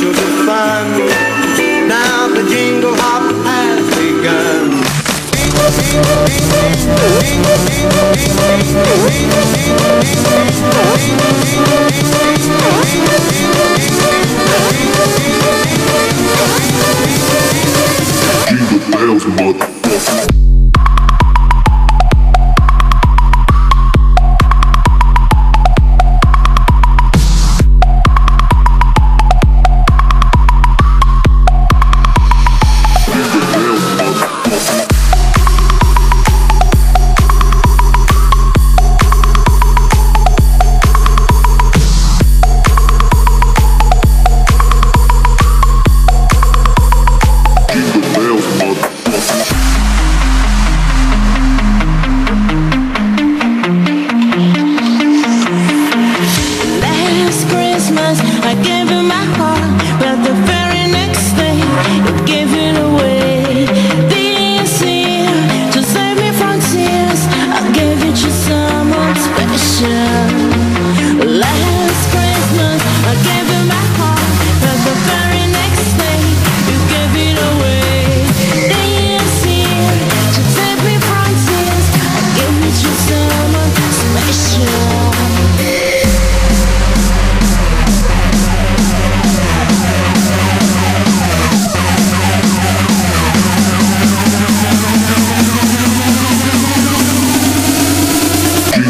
sugar fun. Now the jingle hop has begun. Jingle bells, mother.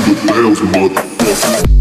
the a thousand motherfuckers.